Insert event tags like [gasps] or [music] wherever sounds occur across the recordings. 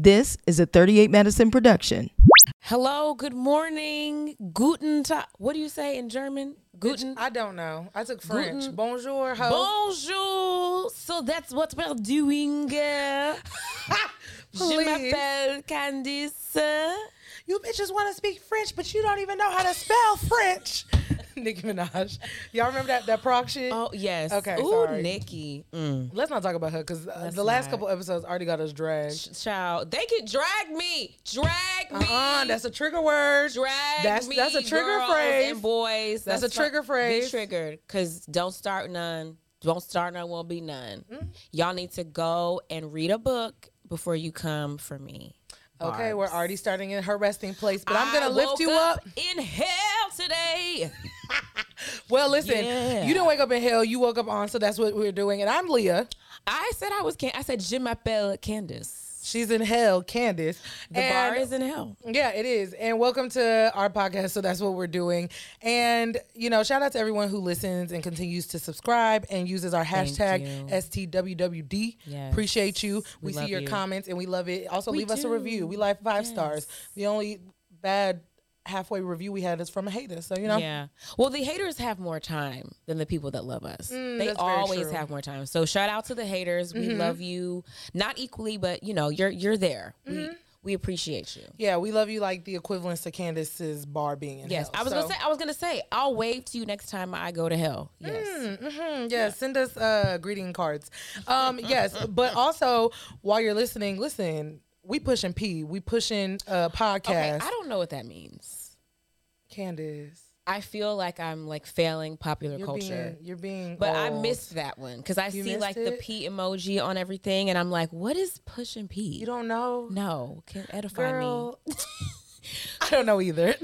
This is a 38 Medicine production. Hello, good morning, guten tag. What do you say in German? Guten. I don't know. I took French. Guten- Bonjour, ho. Bonjour. So that's what we're doing. [laughs] Je Please. m'appelle Candiace. you bitches want to speak French, but you don't even know how to spell French. [laughs] Nicki Minaj. Y'all remember that that proc shit? Oh yes. Okay, Ooh, sorry. Nikki. Mm. Let's not talk about her because Let's the last not. couple episodes already got us dragged. Child, they can drag me. Drag me. Uh-uh, that's a trigger word. drag that's- me. that's a trigger girls phrase. And boys. That's a fine. trigger phrase. Be triggered. Cause don't start none. Don't start none. Won't be none. Mm. Y'all need to go and read a book before you come for me. Okay, we're already starting in her resting place, but I'm gonna lift woke you up. in hell today. [laughs] Well, listen, Yeah. you didn't wake up in hell. You woke up on, so that's what we're doing. And I'm Leah. I said I was. Can- I said Je m'appelle Candiace. She's in hell, Candiace. The And- bar is in hell. Yeah, it is. And welcome to our podcast. So that's what we're doing. And, you know, shout out to everyone who listens and continues to subscribe and uses our hashtag. STWWD. Yes. Appreciate you. We, We see your you. comments and we love it. Also, We leave us a review. We like five Yes. stars. The only bad halfway review we had is from a hater. So, you know, Yeah. Well, the haters have more time than the people that love us. they Mm, that's very always. Mm-hmm. have more time. So shout out to the haters. We love you, not equally, but you know, you're you're there. Mm-hmm. We we appreciate you. yeah, we love you like the equivalence to Candiace's bar being in Yes, hell. I was So- gonna say. I was gonna say. I'll wave to you next time I go to hell. Yes. Mhm, yeah, send us uh greeting cards. Um [laughs] yes, but also while you're listening, listen, we pushing P, we pushing uh podcast. Okay. I don't know what that means. Candiace, I feel like I'm like failing popular you're culture. being you're being But I old. missed that one because I You see like missed the? P emoji on everything, and I'm like, what is pushing P? You don't know? No, can edify Girl. [laughs] I don't know either. [laughs]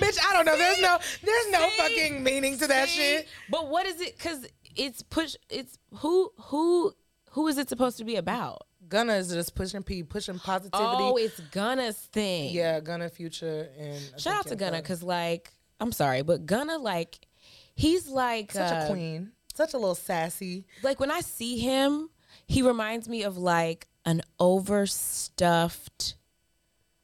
Bitch, I don't know. There's no there's no See? fucking meaning to that See? shit. But what is it? Because it's push. It's who who who is it supposed to be about? Gunna is just pushing P, pushing positivity. Oh, it's Gunna's thing. yeah, Gunna Future and I Shout out to Gunna because like I'm sorry, but Gunna like he's like such uh, a queen. Such a little sassy. Like when I see him, he reminds me of like an overstuffed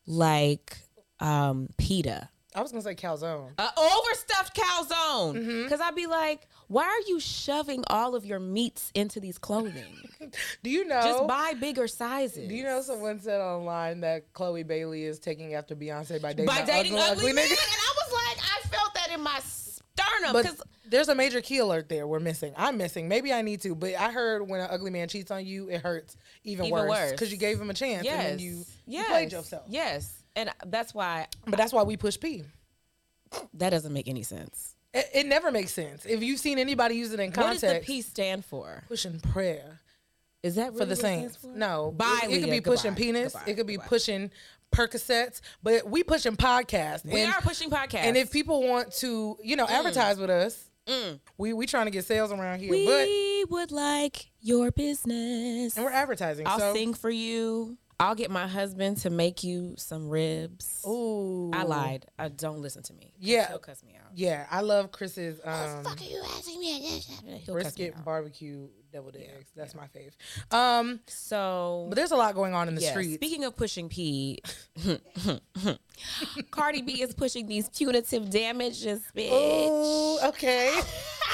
like um pita. I was gonna say calzone. A overstuffed calzone. Mm-hmm. Because I'd be like, why are you shoving all of your meats into these clothing? [laughs] Do you know? Just buy bigger sizes. do you know someone said online that Chloe Bailey is taking after Beyonce by dating, by dating ugly, nigga? And I was like, I felt that in my sternum. But Because there's a major key alert there. We're missing. I'm missing. Maybe I need to, but I heard when an ugly man cheats on you, it hurts even, Even worse because you gave him a chance yes, and then you, you played yourself. Yes, and that's why But that's why we push P. that doesn't make any sense. It, it never makes sense. If you've seen anybody use it in context, What does the P stand for? pushing prayer Is that for the what it stands saints. for? No, Bye, it, it could be pushing Goodbye. penis. Goodbye. It could be Goodbye. pushing Percocets, but we pushing podcast. We and, are pushing podcasts. and if people want to, you know, mm. advertise with us, mm. we we trying to get sales around here, but we would like your business, and we're advertising. I'll so, sing for you. I'll get my husband to make you some ribs. Ooh, I lied. I don't listen to me. Yeah. he'll cuss me out. Yeah, I love Chris's um, are you asking me? He'll cuss me brisket barbecue deviled eggs. That's my fave. Um, So but there's a lot going on in the yeah, streets. Speaking of pushing P, [laughs] Cardi B is pushing these punitive damages, bitch. Ooh, okay.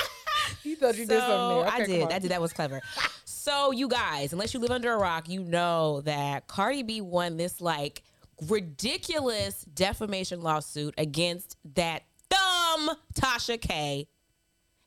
[laughs] you thought you did something there. I did. come. I did. That was clever. So you guys, unless you live under a rock, you know that Cardi B won this like ridiculous defamation lawsuit against that thumb Tasha K.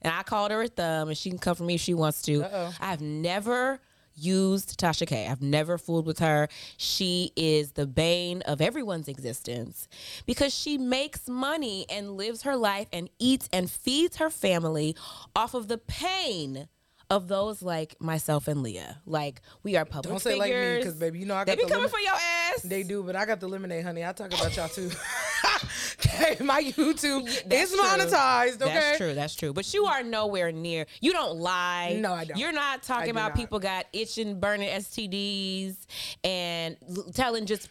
And I called her a thumb, and she can come for me if she wants to. Uh-oh. I've never used Tasha K. I've never fooled with her. She is the bane of everyone's existence because she makes money and lives her life and eats and feeds her family off of the pain of those like myself and Leah. Like we are public Don't say like me, because baby, you know I got they be the coming lim- for your ass. They do, but I got the lemonade, honey. I talk about y'all too. [laughs] okay, my YouTube is monetized. Okay, That's true. That's true. But you are nowhere near. You don't lie. No, I don't. You're not talking about not. people got itching, burning STDs and telling just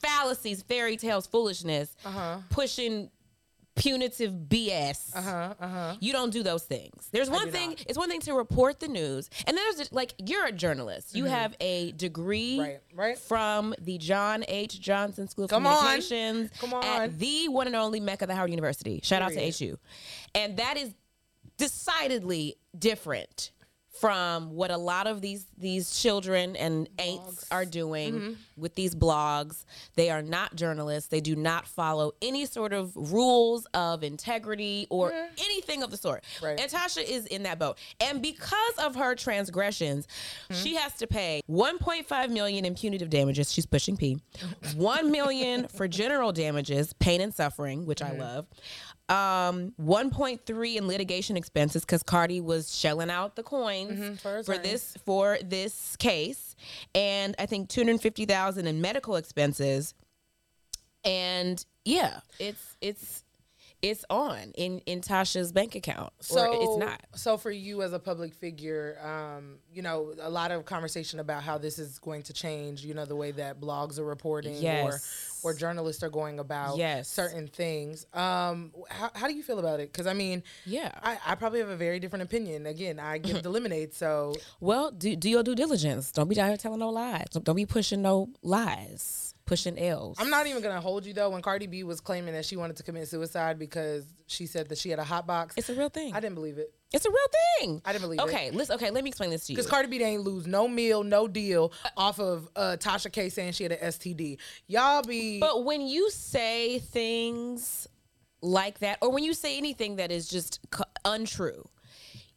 fallacies, fairy tales, foolishness, Uh-huh. pushing punitive BS. Uh-huh, uh-huh. You don't do those things. There's one thing. not. It's one thing to report the news, and then there's like you're a journalist. You have a degree Mm-hmm. Right, right. from the John H. Johnson School of Come on. Communications Come on. at the one and only Mecca, of the Howard University. Shout out to HU, and that is decidedly different from what a lot of these these children and ain'ts are doing Mm-hmm. with these blogs. They are not journalists. They do not follow any sort of rules of integrity or anything of the sort. Right. And Tasha is in that boat. And because of her transgressions, she has to pay 1.5 million in punitive damages. She's pushing P. [laughs] 1 million for general damages, pain and suffering, which I love. Um, 1.3 in litigation expenses because Cardi was shelling out the coins for her for attorney. this for this case, and I think 250,000 in medical expenses. And yeah, it's it's it's on in in Tasha's bank account, or it's not. So for you as a public figure, um, you know, a lot of conversation about how this is going to change, you know, the way that blogs are reporting Yes. or or journalists are going about Yes. certain things. Um, how, how do you feel about it? Because I mean, Yeah. I, I probably have a very different opinion. Again, I give [laughs] the lemonade, so Well, do do your due diligence. Don't be out here telling no lies. Don't be pushing no lies, pushing L's. I'm not even gonna hold you though. When Cardi B was claiming that she wanted to commit suicide because she said that she had a hot box, It's a real thing. I didn't believe it. It's a real thing. I didn't believe it. okay, listen. Okay, let me explain this to you. Because Cardi B ain't lose no meal, no deal off of uh, Tasha K saying she had an STD. Y'all be But when you say things like that, or when you say anything that is just untrue,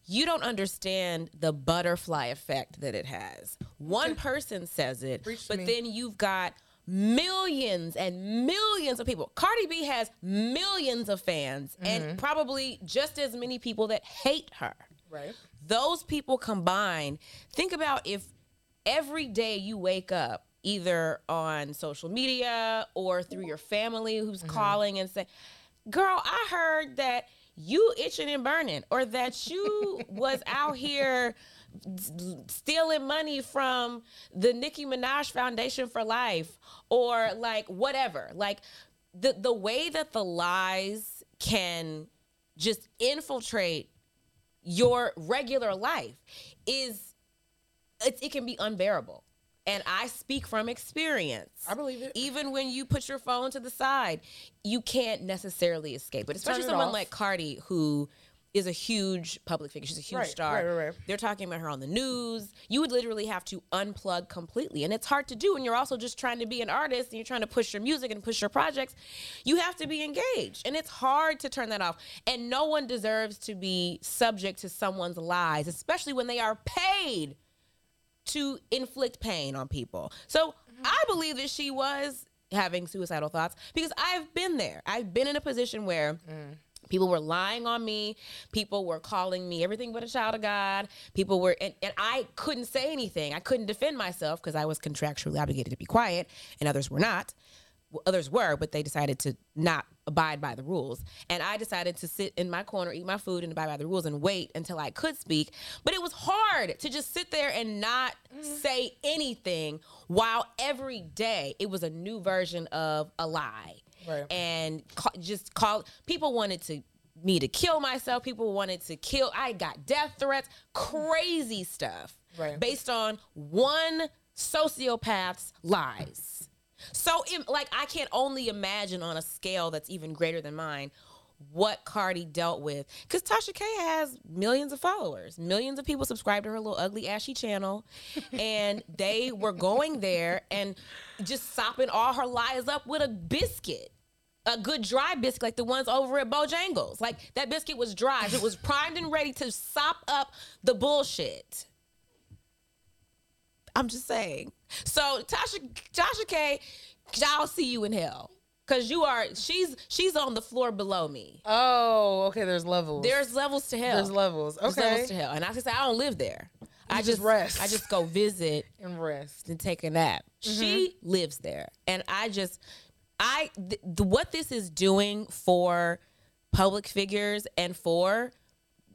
you don't understand the butterfly effect that it has. One person says it, Preach but then you've got millions and millions of people. Cardi B has millions of fans Mm-hmm. and probably just as many people that hate her right. those people combined think about if every day you wake up either on social media or through your family who's calling and say girl i heard that you itching and burning or that you [laughs] was out here stealing money from the Nicki Minaj Foundation for Life or like whatever like the the way that the lies can just infiltrate your regular life is it, it can be unbearable and i speak from experience I believe it. even when you put your phone to the side you can't necessarily escape it especially it someone off. like cardi who is a huge public figure. She's a huge Right, star. right, right, right. they're talking about her on the news. You would literally have to unplug completely and it's hard to do And you're also just trying to be an artist and you're trying to push your music and push your projects. You have to be engaged and it's hard to turn that off. And no one deserves to be subject to someone's lies especially when they are paid to inflict pain on people. So mm-hmm. I believe that she was having suicidal thoughts because I've been there. I've been in a position where mm. People were lying on me, people were calling me everything but a child of God. People were, and, and I couldn't say anything. I couldn't defend myself because I was contractually obligated to be quiet, and others were not. Well, others were, but they decided to not abide by the rules. And I decided to sit in my corner, eat my food, and abide by the rules and wait until I could speak. But it was hard to just sit there and not mm-hmm. say anything while every day it was a new version of a lie. Right. And ca- just call people wanted to me to kill myself. People wanted to kill. I got death threats, crazy stuff Right. based on one sociopath's lies. So, like, I can't only imagine on a scale that's even greater than mine what Cardi dealt with. Because Tasha K has millions of followers, millions of people subscribe to her little ugly ashy channel, and they were going there and just sopping all her lies up with a biscuit. A good dry biscuit, like the ones over at Bojangles. Like that biscuit was dry. It was primed and ready to sop up the bullshit. I'm just saying. So Tasha Tasha K, I'll see you in hell. Cause you are she's she's on the floor below me. Oh, okay. There's levels. There's levels to hell. there's levels. Okay. There's levels to hell. And I just say I don't live there. I just rest. I just go visit [laughs] and rest. and take a nap. She mm-hmm. lives there, and I just, I, th- what this is doing for public figures and for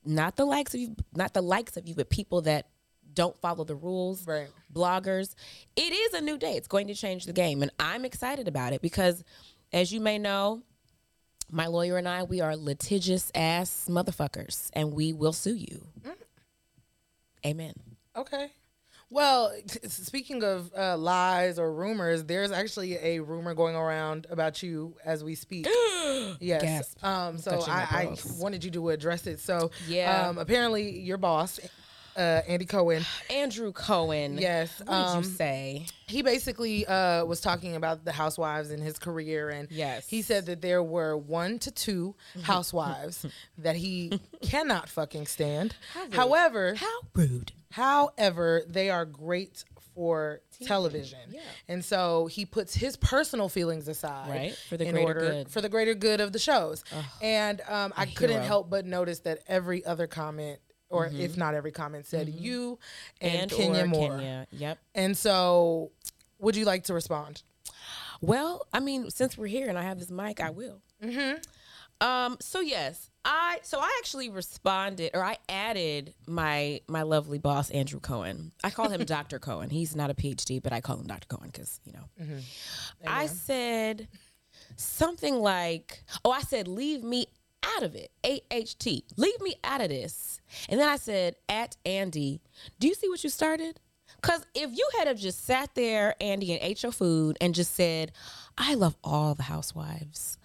not the likes of you, not the likes of you, but people that don't follow the rules, Right. bloggers. It is a new day. It's going to change the game, and I'm excited about it because, as you may know, My lawyer and I, we are litigious ass motherfuckers, and we will sue you. Mm. Amen. Okay. Well, [laughs] t- speaking of uh, lies or rumors, there's actually a rumor going around about you as we speak. [gasps] yes. Gasp. Um, so touching my I, I wanted you to address it. So Yeah. um, apparently your boss, uh, Andy Cohen, [gasps] Andrew Cohen. Yes, What did um, you say? he basically uh, was talking about the housewives in his career, and Yes. he said that there were one to two [laughs] housewives that he [laughs] cannot fucking stand. However, How rude. However, they are great for television. yeah. And so he puts his personal feelings aside Right, for the greater order good. for the greater good of the shows. and um, I couldn't hero. help but notice that every other comment or Mm-hmm. if not every comment said you and, And, Kenya or Moore. Kenya. Yep. And so would you like to respond? Well, I mean, since we're here and I have this mic, I will. Mm-hmm. Um. So yes, I. So I actually responded, or I added my my lovely boss Andrew Cohen. I call him [laughs] Dr. Cohen. He's not a PhD, but I call him Dr. Cohen because you know. I said something like, "Oh, I said leave me out of it." AHT, leave me out of this. And then I said, "At Andy, do you see what you started?" Because if you had have just sat there, Andy, and ate your food and just said, I love all the housewives.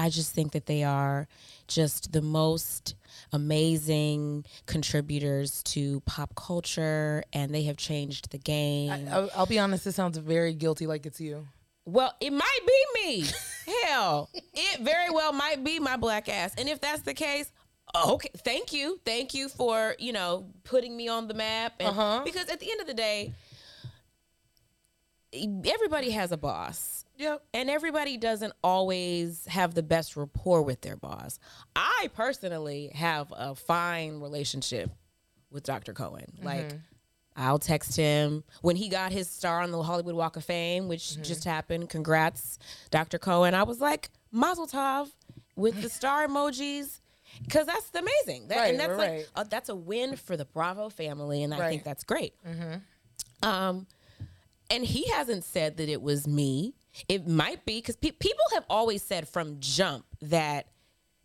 I just think that they are just the most amazing contributors to pop culture and they have changed the game. I'll, I'll be honest, this sounds very guilty like it's you. Well, it might be me. Hell, it very well might be my black ass. And if that's the case, okay, thank you. Thank you for, you know, putting me on the map. And, Uh-huh. Because at the end of the day, everybody has a boss. Yep. And everybody doesn't always have the best rapport with their boss. I personally have a fine relationship with Dr. Cohen. Like, I'll text him when he got his star on the Hollywood Walk of Fame, which just happened. Congrats, Dr. Cohen. I was like, Mazel Tov with the star [laughs] emojis. Because that's amazing. That, Right, and that's like right. uh, that's a win for the Bravo family, and I Right. think that's great. Um, and he hasn't said that it was me. It might be because pe- people have always said from jump that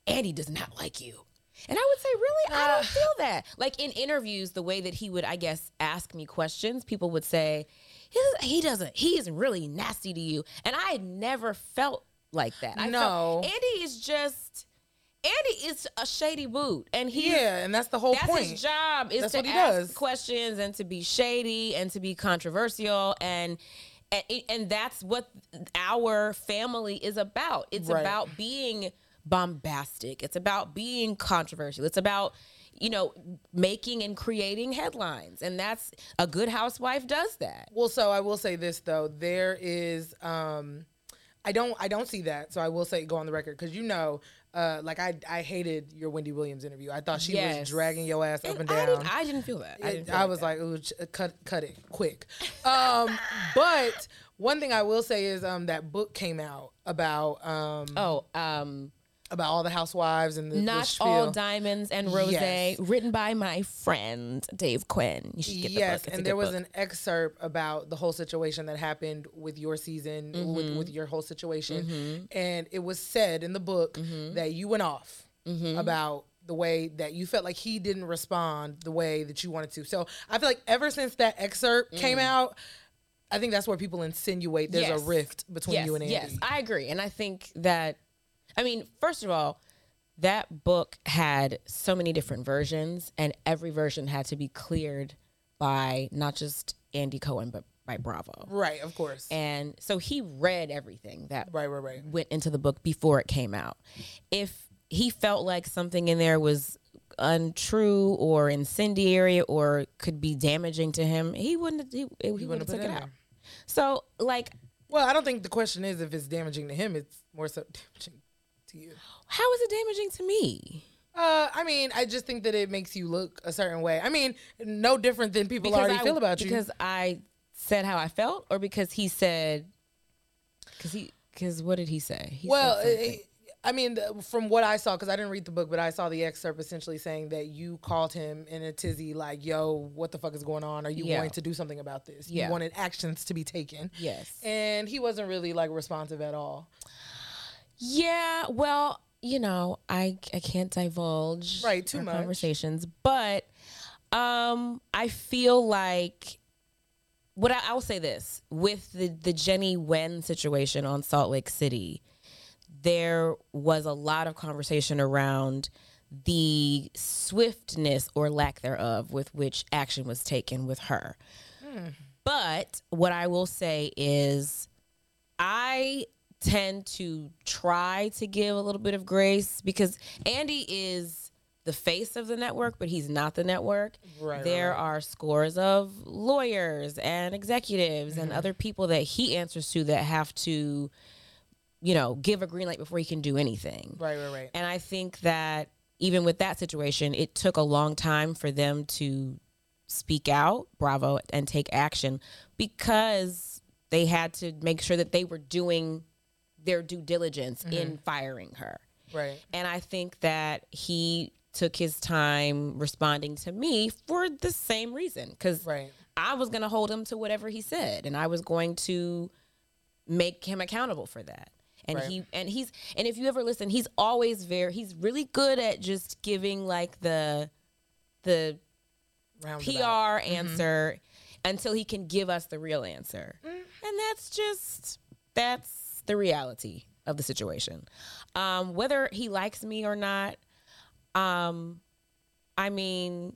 Andy does not like you. And I would say, really, I don't feel that. Like in interviews, the way that he would, I guess, ask me questions, people would say, he doesn't- he doesn't, he is really nasty to you. And I had never felt like that. I No. Andy is just, Andy is a shady boot. And he Yeah, and that's the whole that's point. his job is That's to ask does. questions and to be shady and to be controversial and and, and that's what our family is about. It's Right. about being bombastic. It's about being controversial. It's about you know making and creating headlines and that's a good housewife does that. Well, so I will say this though, there is um I don't I don't see that. So I will say go on the record cuz you know uh like I I hated your Wendy Williams interview. I thought she Yes. was dragging your ass up and I down. didn't, I didn't feel that. I, I, didn't feel I was that. like, Ooh, cut cut it quick. Um [laughs] but one thing I will say is um that book came out about um oh, um about all the housewives and the, the Not spiel. all diamonds and rose, Yes. written by my friend Dave Quinn. You should get the yes, book. And there was book. an excerpt about the whole situation that happened with your season, Mm-hmm. with, with your whole situation, and it was said in the book Mm-hmm. that you went off about the way that you felt like he didn't respond the way that you wanted to. So I feel like ever since that excerpt came out, I think that's where people insinuate there's Mm. Yes. a rift between yes, you and Andy. Yes, I agree, and I think that, I mean, first of all, that book had so many different versions, and every version had to be cleared by not just Andy Cohen, but by Bravo. Right, of course. And so he read everything that right, right, right. went into the book before it came out. If he felt like something in there was untrue or incendiary or could be damaging to him, he wouldn't he, he, wouldn't have put took it it out. So like Well, I don't think the question is if it's damaging to him. It's more so damaging to you. how is it damaging to me? Uh, I mean, I just think that it makes you look a certain way. I mean, no different than people already I, feel about you. because I said how I felt, or because he said, because he, because what did he say? He well, eh, I mean, the- from what I saw, because I didn't read the book, but I saw the excerpt essentially saying that you called him in a tizzy, like, "Yo, what the fuck is going on? Are you Yeah. going to do something about this?" Yeah. You wanted actions to be taken. yes, And he wasn't really like responsive at all. Yeah. Well, you know, I I can't divulge Right, too much. conversations, but um, I feel like what I, I will say this with the the Jennie Nguyen situation on Salt Lake City, there was a lot of conversation around the swiftness or lack thereof with which action was taken with her. But what I will say is, I tend to try to give a little bit of grace because Andy is the face of the network, but he's not the network. Right, there right. are scores of lawyers and executives and mm-hmm. other people that he answers to that have to, you know, give a green light before he can do anything. Right, right, right. And I think that even with that situation, it took a long time for them to speak out, bravo, and take action because they had to make sure that they were doing their due diligence mm-hmm. in firing her. Right. And I think that he took his time responding to me for the same reason because Right. I was going to hold him to whatever he said and I was going to make him accountable for that. And Right. he and he's and if you ever listen, he's always very he's really good at just giving like the the Roundabout. PR mm-hmm. answer until he can give us the real answer. Mm. And that's just that's the reality of the situation. Um, whether he likes me or not, um, I mean,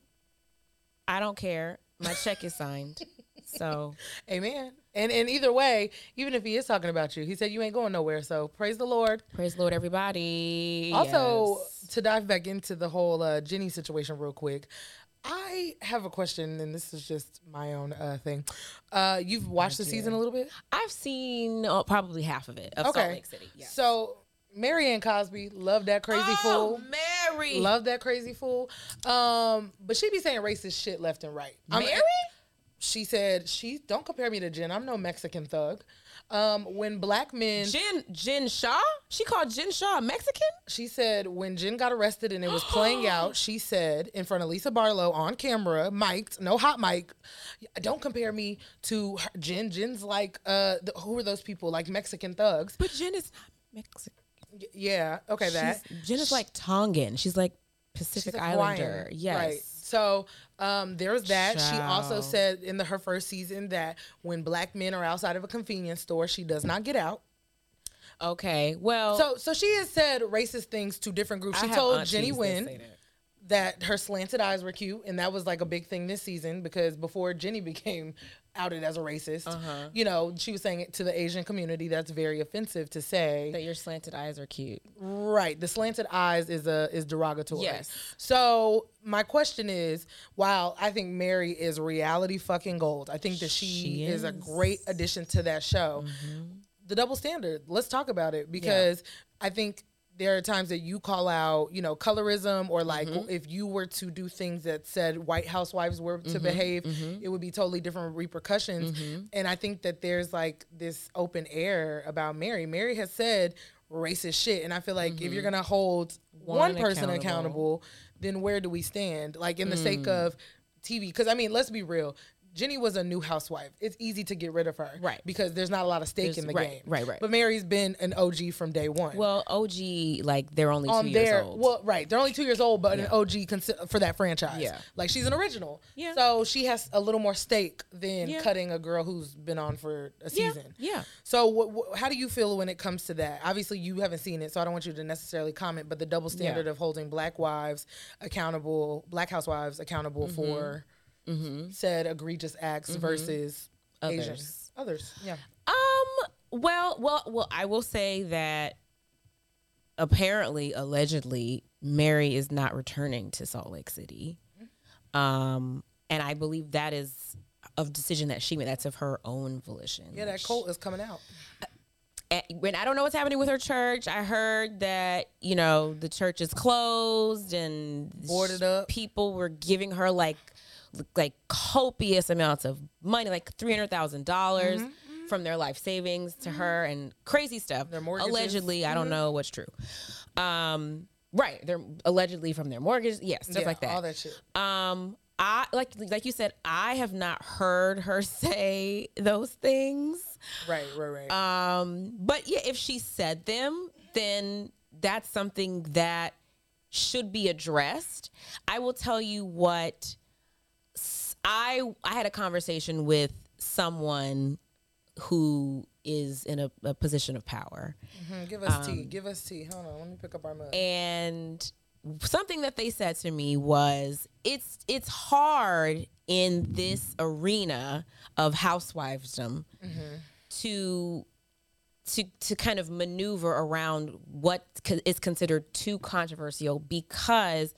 I don't care. My check is signed. [laughs] So Amen. And and either way, even if he is talking about you, he said you ain't going nowhere. So praise the Lord. praise the Lord, everybody. Also, Yes. to dive back into the whole uh, Jenny situation real quick, I have a question, and this is just my own uh, thing. Uh, you've watched the season a little bit, I've seen uh, probably half of it of okay? Salt Lake City. Yeah. So Marianne Cosby, love that crazy oh, fool. Mary. Love that crazy fool. Um, but she be saying racist shit left and right. I'm- Mary? she said, "She don't compare me to Jen. I'm no Mexican thug." Um, when black men, Jen Jen Shah? She called Jen Shah Mexican? she said when Jen got arrested and it was playing [gasps] out, she said in front of Lisa Barlow on camera, mic'd, no hot mic, don't compare me to her, Jen. Jen's like, uh, the, who are those people? Like Mexican thugs? But Jen is not Mexican. Y- yeah, okay, that. She's, Jen is like Tongan. She's like Pacific She's Islander. Hawaiian. Yes. Right. So um, there's that. She also said in the, her first season that when black men are outside of a convenience store, she does not get out. Okay. Well, So so she has said racist things to different groups. She told Jennie Nguyen say that. her slanted eyes were cute, and that was like a big thing this season because before Jenny [laughs] became outed as a racist, Uh-huh. you know, she was saying it to the Asian community. That's very offensive to say. that your slanted eyes are cute. Right. The slanted eyes is a is derogatory. Yes. So my question is, while I think Mary is reality fucking gold, I think that she, She is. a is. Mm-hmm. great addition to that show. The double standard. Let's talk about it because I think there are times that you call out, you know, colorism or like Mm-hmm. if you were to do things that said white housewives were Mm-hmm. to behave, it would be totally different repercussions. And I think that there's like this open air about Mary. Mary has said racist shit. And I feel like if you're gonna hold one, Mm-hmm. One person accountable. accountable, then where do we stand? Like in the sake Mm. of TV. Because I mean, let's be real. Jenny was a new housewife. It's easy to get rid of her. Right. Because there's not a lot of stake There's- in the right, game. right, right. But Mary's been an OG from day one Well, OG, like they're only on two their years old. well, right? They're only two years old, but an OG for that franchise. Yeah. like she's an original. Yeah. so she has a little more stake than Yeah. cutting a girl who's been on for a yeah, season. yeah. So, wh- wh- how do you feel when it comes to that? Obviously, you haven't seen it, so I don't want you to necessarily comment. But the double standard of holding black wives accountable, black housewives accountable Mm-hmm. for said egregious acts versus Asian Others. others. Yeah. Um. Well, well, well. I will say that apparently, allegedly, Mary is not returning to Salt Lake City. Um, and I believe that is a decision that she made. That's of her own volition. Yeah, that cult is coming out. And when I don't know what's happening with her church, I heard that you know the church is closed and Boarded up. People were giving her like like copious amounts of money, like three hundred thousand dollars from their life savings to her, and crazy stuff. Their mortgages. Allegedly, I don't know what's true. Um, right, they're allegedly from their mortgage, yes, stuff yeah, like that. All that shit. Um, I like like you said, I have not heard her [laughs] say those things. Right, right, right. Um, but yeah, if she said them, then that's something that should be addressed. I will tell you what I I had a conversation with someone who is in a, a position of power. Hmm, give us Um, tea. Give us tea. Hold on. Let me pick up our mug. and something that they said to me was it's it's hard in this arena of housewivesdom to to to kind of maneuver around what co- is considered too controversial because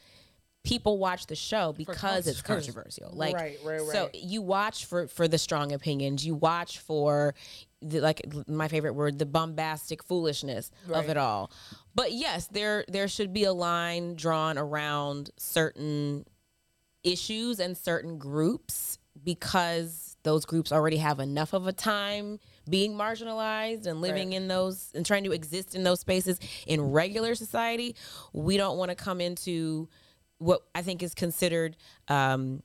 people watch the show because it's controversial. Like Right, right, so you watch for for the strong opinions. You watch for the, like my favorite word the bombastic foolishness of it all. But yes there there should be a line drawn around certain issues and certain groups because those groups already have enough of a time being marginalized and living Right. in those and trying to exist in those spaces in regular society. We don't want to come into what i think is considered um,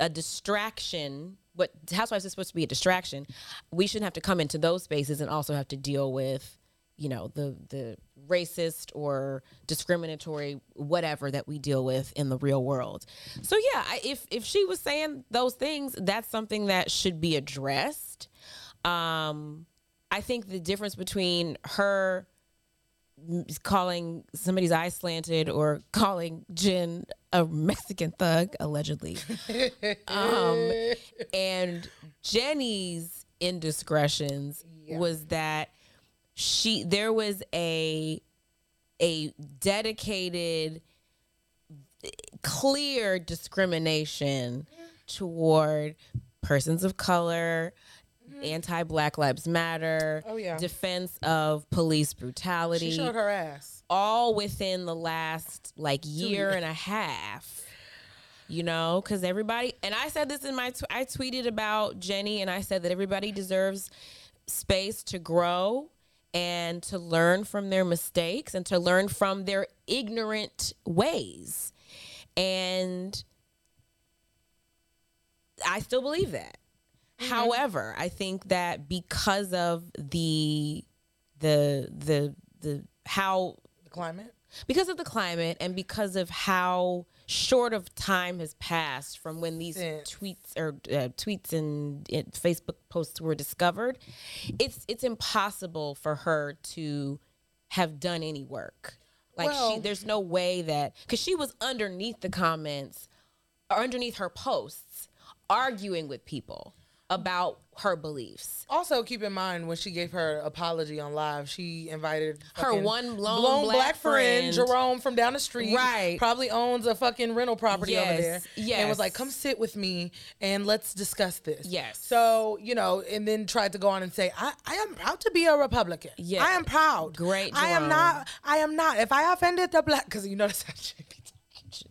a distraction what housewives is supposed to be a distraction. We shouldn't have to come into those spaces and also have to deal with you know the the racist or discriminatory whatever that we deal with in the real world. So yeah I, if if she was saying those things that's something that should be addressed. Um i think the difference between her calling somebody's eye slanted or calling Jen a Mexican thug, allegedly. [laughs] um, and Jenny's indiscretions was that she there was a a dedicated clear discrimination toward persons of color Mm-hmm. anti black lives matter Oh, yeah. defense of police brutality. She showed her ass. all within the last like year and a half you know because everybody and i said this in my tw- i tweeted about jenny and i said that everybody deserves space to grow and to learn from their mistakes and to learn from their ignorant ways. And i still believe that however i think that because of the the the the how The climate. because of the climate and because of how short of time has passed from when these Since. tweets or uh, tweets and Facebook posts were discovered, it's it's impossible for her to have done any work. Like she, there's no way that because she was underneath the comments or underneath her posts arguing with people about her beliefs. Also, keep in mind when she gave her apology on live, she invited Her one lone blown black friend. Jerome from down the street, Right. Probably owns a fucking rental property over there, Yes, and was like, "Come sit with me and let's discuss this." Yes. So you know, and then tried to go on and say, "I, I am proud to be a Republican. Yeah. I am proud. Great I am not. I am not. If I offended the black, because you know that's how she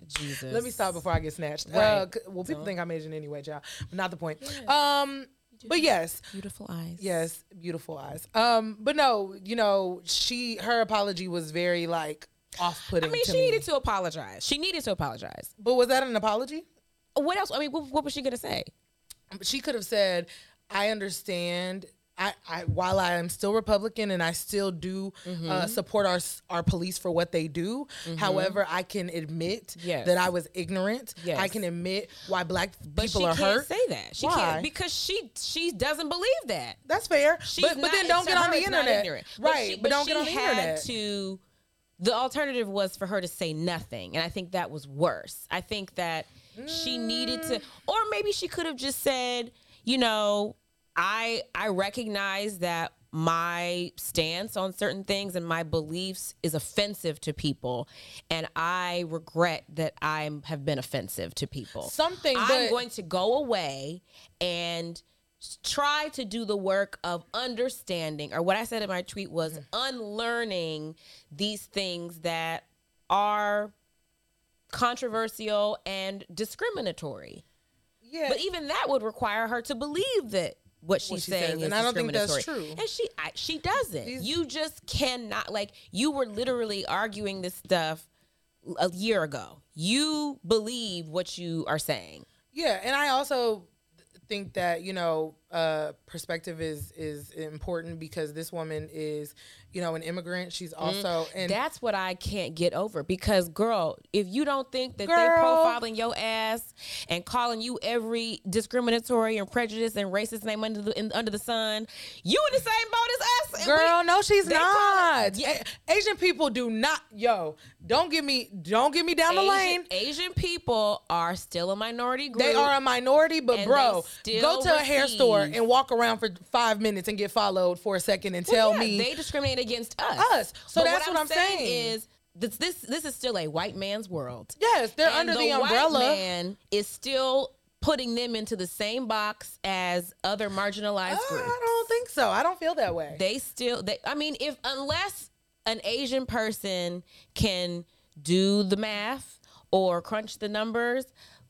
Jesus. let me stop before I get snatched. Right. Uh, well, people think I'm Asian anyway, child. Not the point. Um, but yes, Beautiful eyes. yes, beautiful eyes. Um, but no, you know, she her apology was very like off-putting. I mean, she me. needed to apologize. She needed to apologize. But was that an apology? What else? I mean, what, what was she gonna say? She could have said, "I understand." I, I, while I am still Republican and I still do Mm-hmm. uh, support our our police for what they do, however, I can admit Yes. that I was ignorant. Yes. I can admit why black But people she are can't hurt. say that. She Why? can't because she she doesn't believe that. That's fair. She's but, but then don't get on the internet. Right. she- But, don't get on the had internet. To the alternative was for her to say nothing, and I think that was worse. I think that she needed to, or maybe she could have just said, you know, I I recognize that my stance on certain things and my beliefs is offensive to people and i regret that i have been offensive to people. Something, i'm going to go away and try to do the work of understanding or what i said in my tweet was mm. unlearning these things that are controversial and discriminatory. Yeah. but even that would require her to believe that what she's she saying says, is and I don't think that's true. And she I, she doesn't. You just cannot like you were literally arguing this stuff a year ago. You believe what you are saying. Yeah, and I also think that you know uh, perspective is is important because this woman is you know an immigrant. She's Mm-hmm. also and That's what I can't get over because, girl, if you don't think that they Girl. profiling your ass and calling you every discriminatory and prejudice and racist name under the in, under the sun, you in the same boat as us. Girl, we- no, she's they not. it- yeah. Asian people do not. Yo, don't get me. Don't get me down the lane. Asian, Asian people are still a minority group. They are a minority, but bro, they go to a hair store and walk around for five minutes and get followed for a second and Well, tell yeah, me they discriminate against us. Us. So But that's what I'm saying. Is this, this this is still a white man's world? yes, they're And under the, white umbrella. man is still putting them into the same box as other marginalized Uh, groups. I don't think so. I don't feel that way. They still they I mean if unless an Asian person can do the math or crunch the numbers,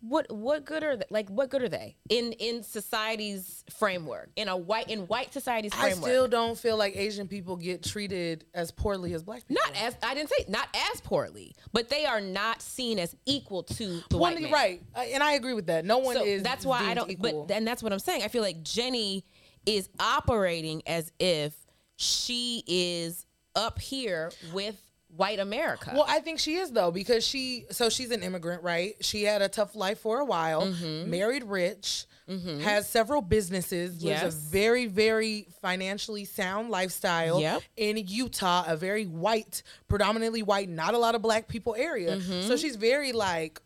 what what good are they? Like what good are they in in society's framework in a white in white society's framework? I still don't feel like Asian people get treated as poorly as black people. not as I didn't say not as poorly, but they are not seen as equal to the Well, white man. right, and I agree with that. No one So is. that's why I don't. Equal. But and that's what I'm saying. I feel like Jenny is operating as if she is up here with white America. Well, I think she is though because she so she's an immigrant, right? She had a tough life for a while, Mm-hmm. married rich, has several businesses, lives Yes. a very very financially sound lifestyle Yep. in Utah, a very white, predominantly white, not a lot of black people area. Mm-hmm. So she's very like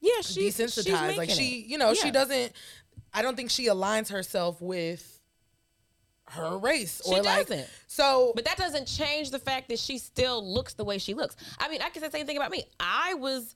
yeah, she's desensitized. Like she, you know, she doesn't. I don't think she aligns herself with her race She or like doesn't. so. But that doesn't change the fact that she still looks the way she looks. I mean, I can say the same thing about me. I was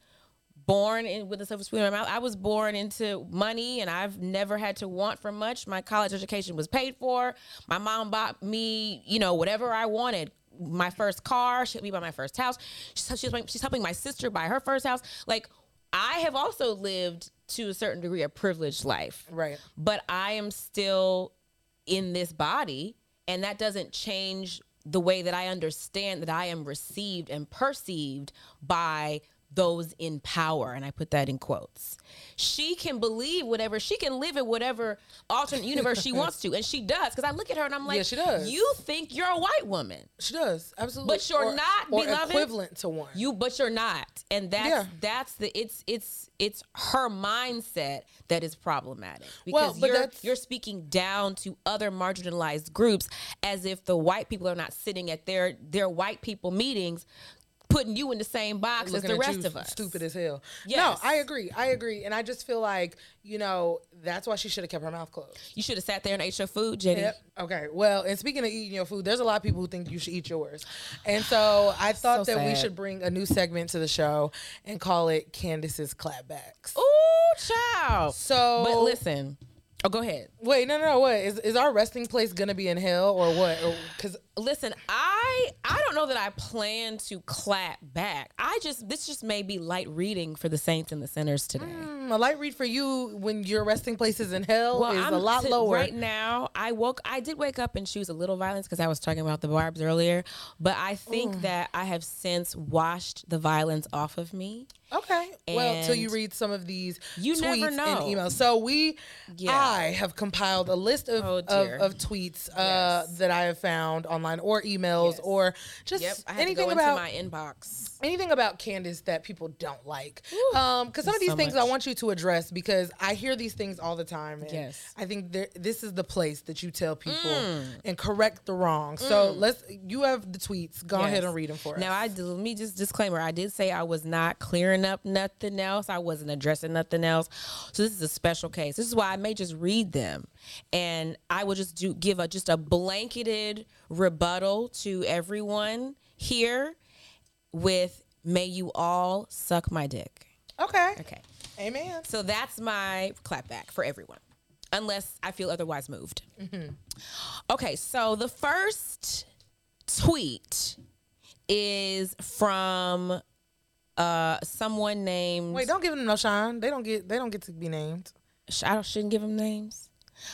born in with a silver spoon in my mouth. I was born into money and I've never had to want for much. My college education was paid for. My mom bought me, you know, whatever I wanted. My first car, she helped me buy my first house. She's, she's, she's helping my sister buy her first house. Like, I have also lived to a certain degree a privileged life right. but I am still in this body, and that doesn't change the way that I understand that I am received and perceived by those in power. And I put that in quotes. She can believe whatever, she can live in whatever alternate universe she wants to. And she does. Because I look at her and I'm like, Yeah, she does. You think you're a white woman. She does absolutely, But you're Or- not, or beloved. equivalent to one. You, but you're not, and that's Yeah. that's the it's it's it's her mindset that is problematic Well, because but you're you're speaking down to other marginalized groups as if the white people are not sitting at their their white people meetings, putting you in the same box as the rest of us. stupid as hell. Yes. No, I agree. I agree, and I just feel like you know that's why she should have kept her mouth closed. You should have sat there and ate your food, Jenny. Yep. Okay. Well, and speaking of eating your food, there's a lot of people who think you should eat yours, and so I [sighs] thought So that we should bring a new segment to the show and call it Candiace's clapbacks. Ooh, child. So, But listen. Oh, go ahead. wait, no, no, no, what is is our resting place gonna be in hell or what? Because Listen, I I don't know that I plan to clap back. I just this just may be light reading for the saints and the sinners today. a light read for you when your resting place is in hell is a I'm lot t- lower. right now. I woke. I did wake up and choose a little violence because I was talking about the barbs earlier. But I think that I have since washed the violence off of me. Okay. well, till you read some of these you tweets never and emails. So we, Yeah. I have compiled a list of Oh, of, of tweets uh, Yes. that I have found online or emails Yes. or just Yep, I had anything to go about into my inbox. anything about Candiace that people don't like. Um, because some of these so things I want you to address because I hear these things all the time. And Yes. I think there, this is the place that you tell people Mm. and correct the wrong. So let's. You have the tweets. Go ahead and read them for us. Now I did, let me just disclaimer. I did say I was not clearing up nothing else. I wasn't addressing nothing else. So this is a special case. This is why I may just read them, and I will just do give a just a blanketed rebuttal to everyone here with "May you all suck my dick." okay. Okay. Amen. So that's my clapback for everyone, unless I feel otherwise moved. Okay, so the first tweet is from uh someone named. Wait, don't give them no shine. They don't get. They don't get to be named. I shouldn't give them names.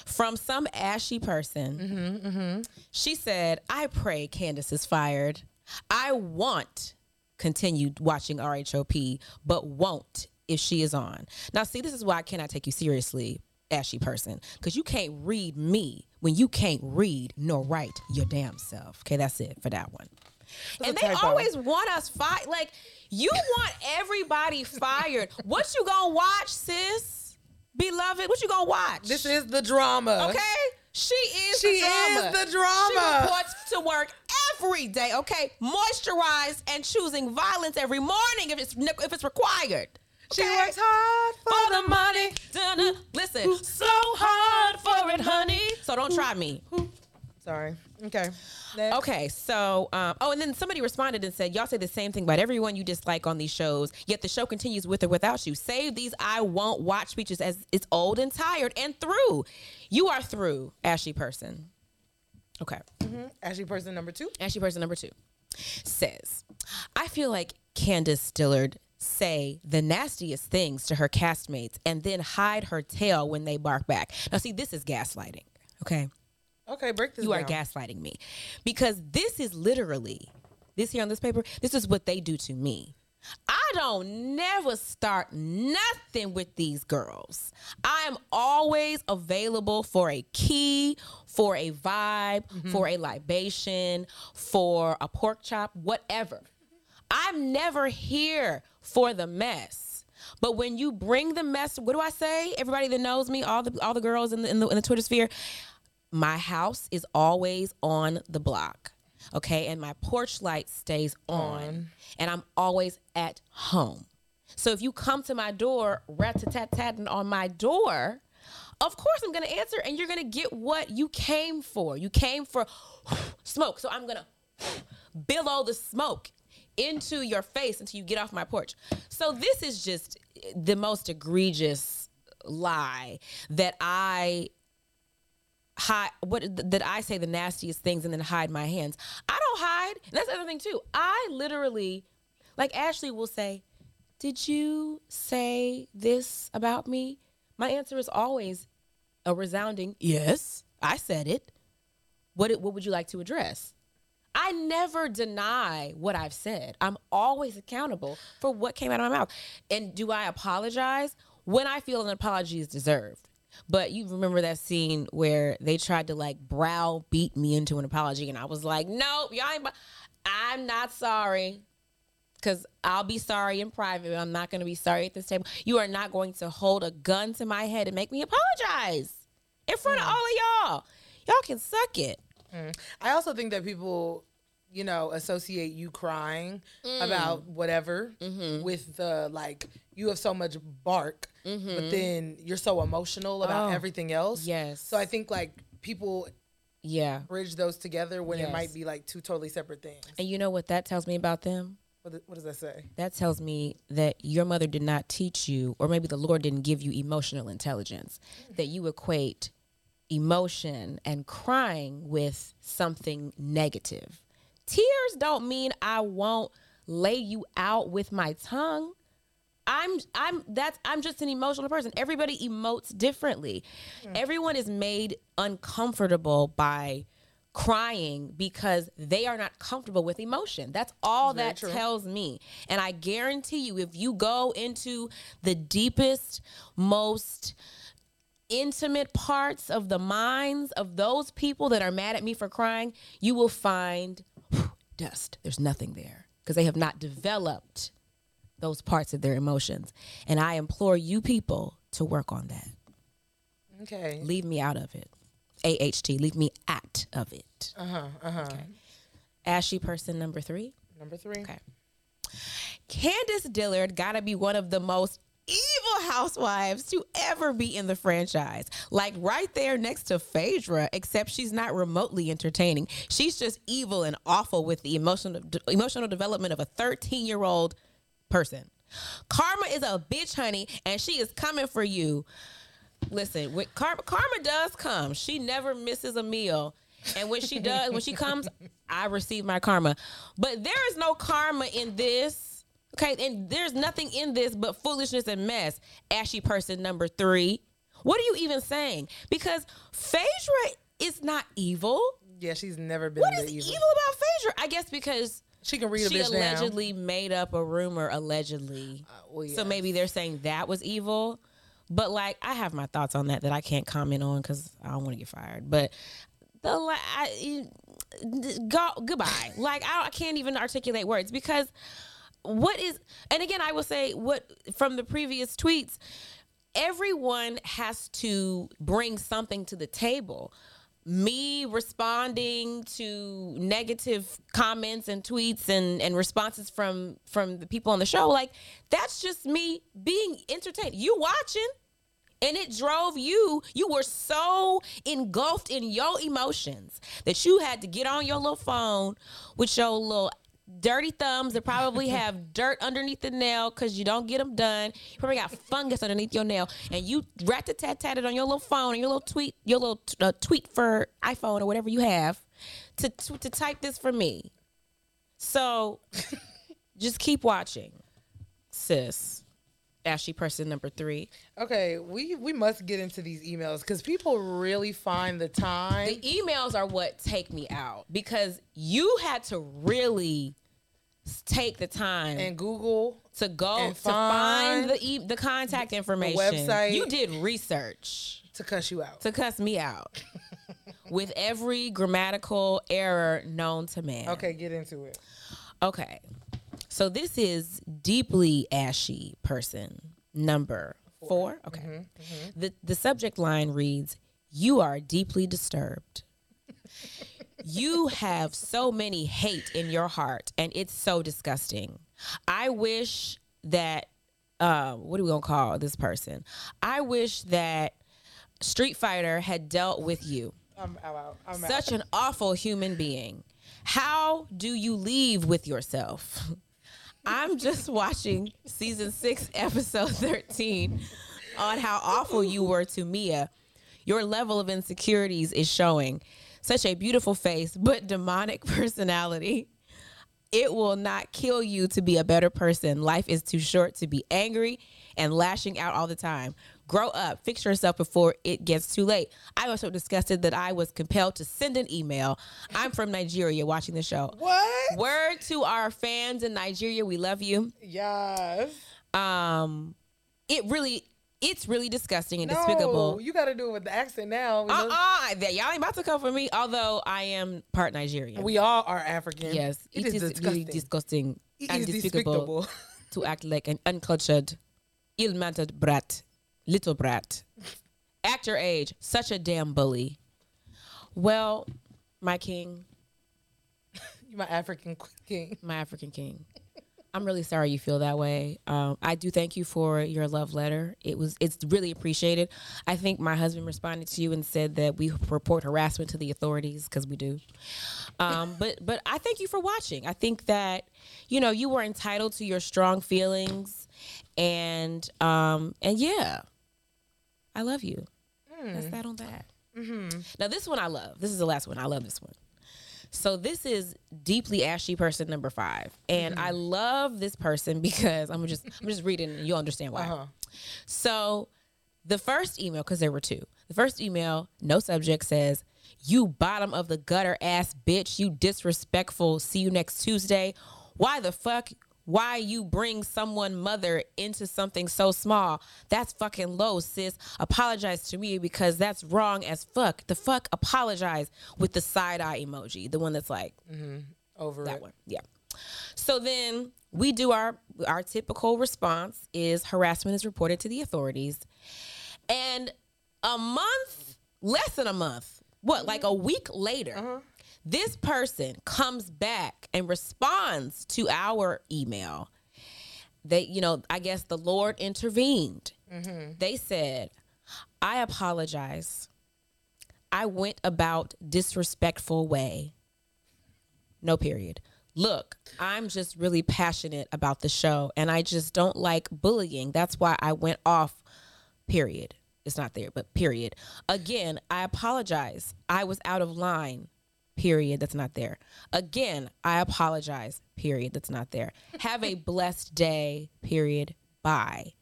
From some ashy person. She said, I pray Candiace is fired. I want continued watching RHOP, but won't if she is on. Now, see, this is why I cannot take you seriously ashy person because you can't read me when you can't read nor write your damn self. Okay, that's it for that one. and they always want us fired. Like you want everybody fired. What you gonna watch, sis? Beloved, what you gonna watch? This is the drama. okay. She is She the drama. is the drama. She reports to work every day. Okay, moisturized and choosing violence every morning if it's if it's required. She Okay? works hard for, for the money. Dun-dun. Listen, so hard for it, honey. So don't try me. Sorry. Okay. Next. Okay, so um, oh, and then somebody responded and said, "Y'all say the same thing about everyone you dislike on these shows, yet the show continues with or without you. Save these I won't watch speeches as it's old and tired and through. You are through, Ashley person. Okay, Ashley person number two. Ashley person number two says, I feel like Candiace Dillard say the nastiest things to her castmates and then hide her tail when they bark back. Now, see, this is gaslighting. Okay. Okay, break this You are gaslighting me because this is literally this here on this paper. This is what they do to me. I don't never start nothing with these girls. I am always available for a key, for a vibe, mm-hmm. for a libation, for a pork chop, whatever. I'm never here for the mess. But when you bring the mess, what do I say? Everybody that knows me, all the all the girls in the in the, in the Twitter sphere, my house is always on the block. Okay, and my porch light stays on, and I'm always at home. So if you come to my door, rat tat tatting on my door, of course I'm gonna answer, and you're gonna get what you came for. You came for [sighs] smoke, so I'm gonna [sighs] billow the smoke into your face until you get off my porch. So this is just the most egregious lie that I hide what that I say the nastiest things and then hide my hands. I don't hide. And that's the other thing too. I literally like Ashley will say, "Did you say this about me?" My answer is always a resounding yes. I said it. What what would you like to address? I never deny what I've said. I'm always accountable for what came out of my mouth. And do I apologize when I feel an apology is deserved? But you remember that scene where they tried to like brow beat me into an apology, and I was like, "Nope, y'all ain't. I'm not sorry." Because I'll be sorry in private. But I'm not going to be sorry at this table. You are not going to hold a gun to my head and make me apologize in front of mm. all of y'all. Y'all can suck it. Mm. I also think that people, you know, associate you crying mm. about whatever mm-hmm. with the like you have so much bark, but mm-hmm. then you're so emotional about Oh, everything else. yes. So I think like people Yeah. bridge those together when it might be like two totally separate things. And you know what that tells me about them? What, what does that say? That tells me that your mother did not teach you, or maybe the Lord didn't give you emotional intelligence, that you equate emotion and crying with something negative. Tears don't mean I won't lay you out with my tongue. I'm I'm that's I'm just an emotional person. Everybody emotes differently. Hmm. Everyone is made uncomfortable by crying because they are not comfortable with emotion. That's all Very that true. tells me. And I guarantee you if you go into the deepest most intimate parts of the minds of those people that are mad at me for crying, you will find dust. There's nothing there because they have not developed those parts of their emotions. And I implore you people to work on that. Okay. Leave me out of it. AHT, leave me out of it. Uh huh. Uh huh. Ashy person number three. Number three. Okay. Candiace Dillard gotta be one of the most evil housewives to ever be in the franchise. Like right there next to Phaedra, except she's not remotely entertaining. She's just evil and awful with the emotional emotional development of a 13 year old person. Karma is a bitch, honey, and she is coming for you. Listen, when karma, karma does come. She never misses a meal. And when she does, when she comes, [laughs] I receive my karma. But there is no karma in this. Okay, and there's nothing in this but foolishness and mess. Ashy person number three. What are you even saying? Because Phaedra is not evil. Yeah, she's never been What is evil. evil about Phaedra? I guess because She can read a she bitch down. allegedly made up a rumor, allegedly. Uh, well, So maybe they're saying that was evil. But like, I have my thoughts on that that I can't comment on because I don't want to get fired. But the like, I, eh, go goodbye. like, I, I can't even articulate words because what is and again i will say what from the previous tweets everyone has to bring something to the table. Me responding to negative comments and tweets and, and responses from from the people on the show like that's just me being entertained. You watching and it drove you. You were so engulfed in your emotions that you had to get on your little phone with your little dirty thumbs that probably [laughs] have dirt underneath the nail because you don't get them done. You probably got fungus underneath your nail, and you rat a tat tatted on your little phone and your little tweet, your little uh, tweet for iPhone or whatever you have, to to, to type this for me. So, [laughs] just keep watching, sis. Ashy person number three. Okay, we we must get into these emails because people really find the time. The emails are what take me out because you had to really take the time and Google to go to find find the e- the contact information. website. You did research to cuss you out. to cuss me out [laughs] with every grammatical error known to man. Okay, get into it. Okay. So this is deeply ashy person number 4. Okay. The the subject line reads, "You are deeply disturbed." you have so many hate in your heart and it's so disgusting. I wish that uh, what are we going to call this person? I wish that Street Fighter had dealt with you I'm, I'm out. I'm out. such an awful human being. How do you leave with yourself? I'm just watching season six, episode 13 on how awful you were to Mia. Your level of insecurities is showing. Such a beautiful face, but demonic [laughs] personality. It will not kill you to be a better person. Life is too short to be angry and lashing out all the time. Grow up, fix yourself before it gets too late. I was so disgusted that I was compelled to send an email. I'm from Nigeria watching the show. What? Word to our fans in Nigeria, we love you. Yes. Um it really it's really disgusting and No, despicable. you got to do it with the accent now. Uh-uh, that y'all ain't about to come for me, although I am part Nigerian. we all are African. yes, it it is is really disgusting It and is despicable, [laughs] to act like an uncultured, ill-mannered brat, little brat. at your age, such a damn bully. Well, my king, You [laughs] my African king. my African king. I'm really sorry you feel that way. Um, I do thank you for your love letter. It was it's really appreciated. I think my husband responded to you and said that we report harassment to the authorities because we do. Um, [laughs] but but I thank you for watching. I think that you know you were entitled to your strong feelings, and um, and yeah, I love you. That's that on that. Mm-hmm. Now this one I love. This is the last one. I love this one. So this is deeply ashy person number five, and I love this person [laughs] because I'm just I'm just reading and you'll understand why. Uh-huh. So the first email, because there were two. The first email, no subject, says, "You bottom of the gutter ass bitch, you disrespectful. See you next Tuesday. Why the fuck? Why you bring someone mother into something so small? That's fucking low, sis. Apologize to me because that's wrong as fuck. The fuck apologize with the side eye emoji, the one that's like mm-hmm. Over that it. one. Yeah. So then we do our our typical response is harassment is reported to the authorities. And a month, less than a month, what, like mm-hmm. a week later, uh-huh. This person comes back and responds to our email. They, you know, I guess the Lord intervened. Mm-hmm. They said, I apologize. I went about disrespectful way. No period. Look, I'm just really passionate about the show and I just don't like bullying. That's why I went off. Period. It's not there, but period. Again, I apologize. I was out of line. Period. That's not there. Again, I apologize. Period. That's not there. [laughs] Have a blessed day. Period. Bye.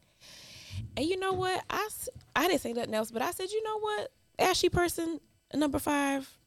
And you know what? i i didn't say nothing else, but I said, you know what? Ashy person number five,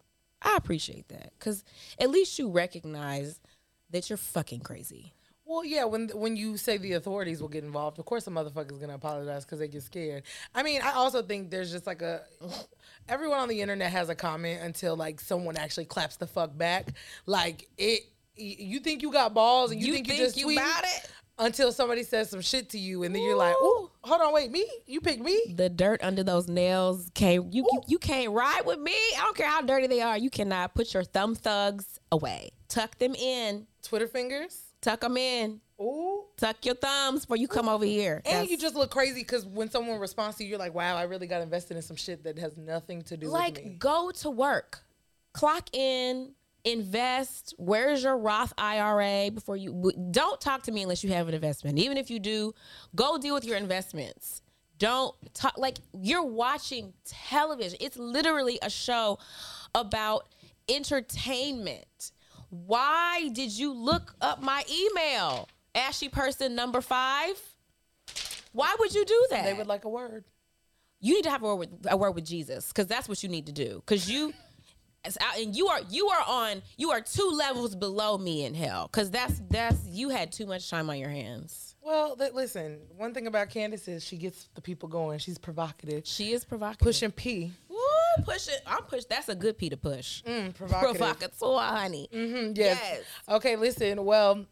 I appreciate that because at least you recognize that you're fucking crazy. Well, yeah, when when you say the authorities will get involved, of course the motherfucker's gonna apologize because they get scared. I mean, I also think there's just like a [laughs] everyone on the internet has a comment until like someone actually claps the fuck back. Like it, you think you got balls and you, You think, you just you tweet got it? until somebody says some shit to you, and then you're like, Ooh. "Oh, hold on, wait, me? You picked me?" The dirt under those nails can't you, you you can't ride with me. I don't care how dirty they are. You cannot put your thumb thugs away. Tuck them in. Twitter fingers. Tuck them in. Ooh. Tuck your thumbs before you come over here. And That's- you just look crazy because when someone responds to you, you're like, "Wow, I really got invested in some shit that has nothing to do with like go to work, clock in, invest. Where's your Roth IRA before you? Don't talk to me unless you have an investment. Even if you do, go deal with your investments. Don't talk like you're watching television. It's literally a show about entertainment. Why did you look up my email? Ashy person number five. Why would you do that? They would like a word. you need to have a word with, a word with Jesus because that's what you need to do. Because you, and you are you are on you are two levels below me in hell. Because that's that's you had too much time on your hands. Well, th- listen. One thing about Candiace is she gets the people going. She's provocative, She is provocative. pushing P. Woo, push it. I'm push. That's a good P to push. Mm, provocative. Provocateur, honey. Mm-hmm, yes. Yes. Okay. Listen. Well,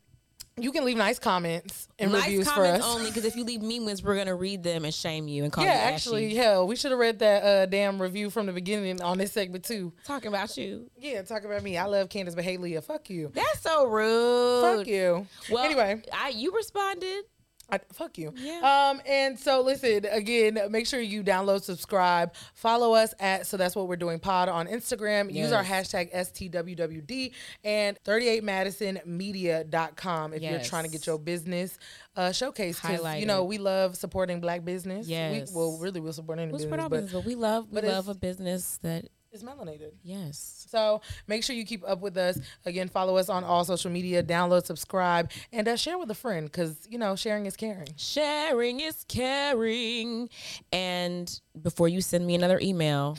you can leave nice comments and Nice reviews for us. only because if you leave mean ones, we're gonna read them and shame you and call yeah, you ashy. actually, hell, we should have read that uh, damn review from the beginning on this segment too. talking about you. Yeah, talk about me. I love Candiace, but Leah, fuck you. That's so rude. Fuck you. Well, anyway, I you responded. I, fuck you. Yeah. Um, and so listen again. Make sure you download, subscribe, follow us at. So that's what we're doing. Pod on Instagram. Use our hashtag STWWD and 38MadisonMedia.com if you're trying to get your business uh, showcased. 'Cause, You know we love supporting Black business. Yes. We, well, really, we'll support any We'll business, support but business, but we love we love a business that it's melanated. yes. So make sure you keep up with us. Again, follow us on all social media, download, subscribe, and uh, share with a friend because, you know, sharing is caring. Sharing is caring. And before you send me another email,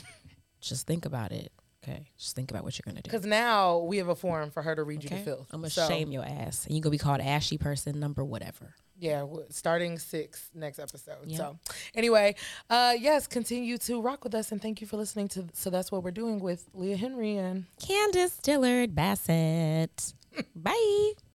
just think about it. Okay. Just think about what you're gonna do. Because now we have a forum for her to read you Okay. the filth. I'm gonna So, shame your ass. And you're gonna be called ashy person number whatever. Yeah, starting six next episode. Yeah. So anyway, uh, yes, continue to rock with us and thank you for listening to. So that's what we're doing with Leah Henry and. Candiace Dillard Bassett. [laughs] Bye.